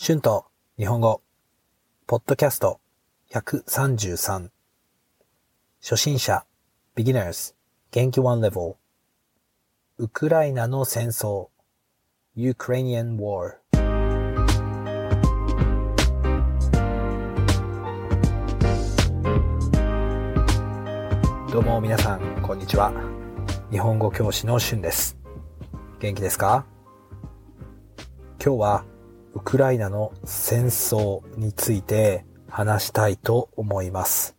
春と日本語、ポッドキャスト133初心者、beginners、元気 one level ウクライナの戦争。Ukrainian War どうも皆さん、こんにちは。日本語教師の春です。元気ですか？今日はウクライナの戦争について話したいと思います。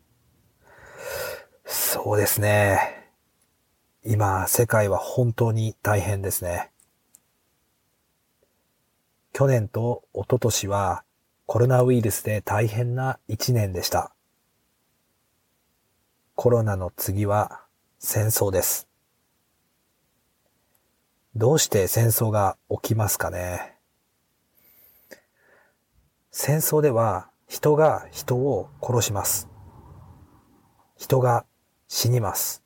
そうですね。今、世界は本当に大変ですね。去年と一昨年はコロナウイルスで大変な一年でした。コロナの次は戦争です。どうして戦争が起きますかね戦争では人が人を殺します。人が死にます。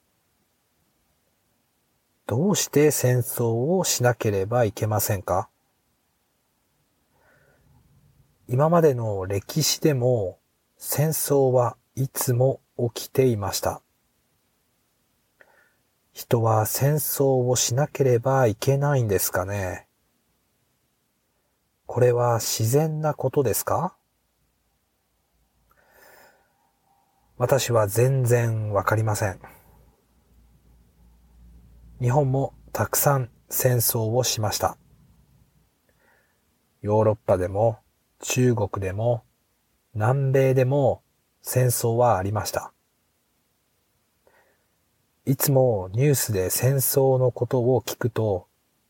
どうして戦争をしなければいけませんか？今までの歴史でも戦争はいつも起きていました。人は戦争をしなければいけないんですかね？これは自然なことですか？私は全然わかりません。日本もたくさん戦争をしました。ヨーロッパでも中国でも南米でも戦争はありました。いつもニュースで戦争のことを聞くと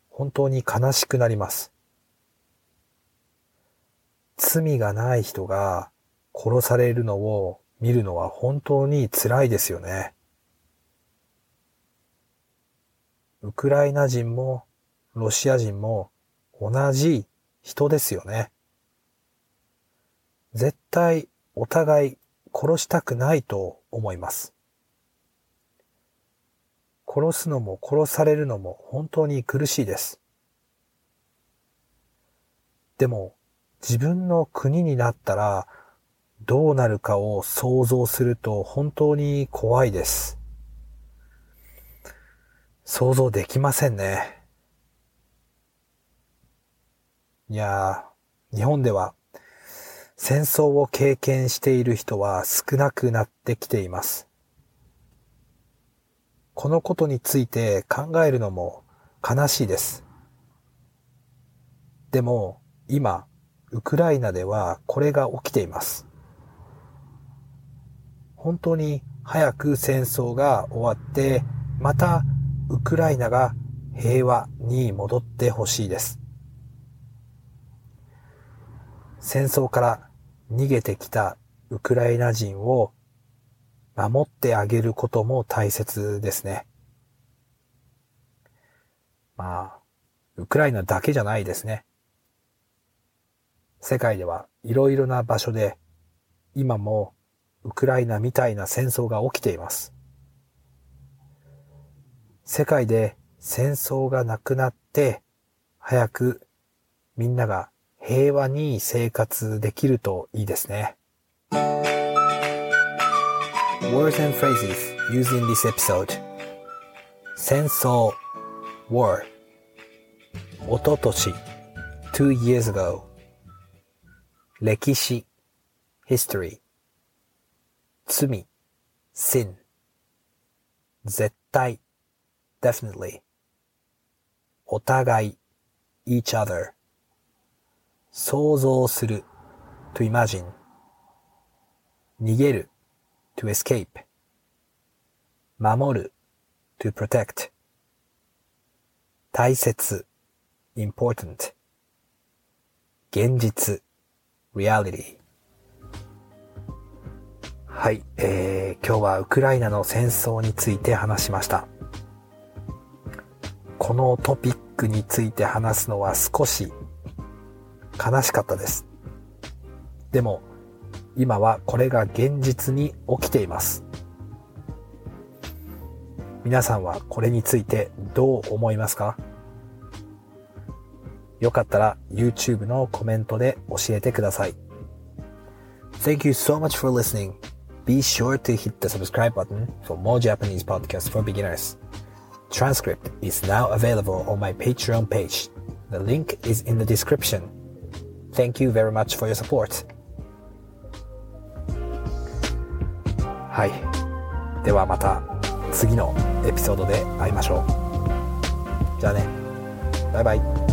本当に悲しくなります。罪がない人が殺されるのを見るのは本当に辛いですよね。ウクライナ人もロシア人も同じ人ですよね。絶対お互い殺したくないと思います。殺すのも殺されるのも本当に苦しいです。でも自分の国になったらどうなるかを想像すると本当に怖いです。想像できませんね。いやー、日本では戦争を経験している人は少なくなってきています。このことについて考えるのも悲しいです。でも今、ウクライナではこれが起きています。本当に早く戦争が終わって、またウクライナが平和に戻ってほしいです。戦争から逃げてきたウクライナ人を守ってあげることも大切ですね。まあ、ウクライナだけじゃないですね。世界ではいろいろな場所で今もウクライナみたいな戦争が起きています。世界で戦争がなくなって早くみんなが平和に生活できるといいですね。Words and phrases used in this episode 戦争 war おととし two years ago 歴史 history 罪 sin 絶対 definitely お互い each other 想像する to imagine 逃げる to escape 守る to protect 大切 important 現実 reality はい、えー、今日はウクライナの戦争について話しました。このトピックについて話すのは少し悲しかったです。でも、今はこれが現実に起きています。皆さんはこれについてどう思いますか？よかったら YouTube のコメントで教えてください。Thank you so much for listening. Be sure to hit the subscribe button for more Japanese podcasts for beginners. Transcript is now available on my Patreon page. The link is in the description. Thank you very much for your support. はい。ではまた次のエピソードで会いましょう。じゃあね。バイバイ。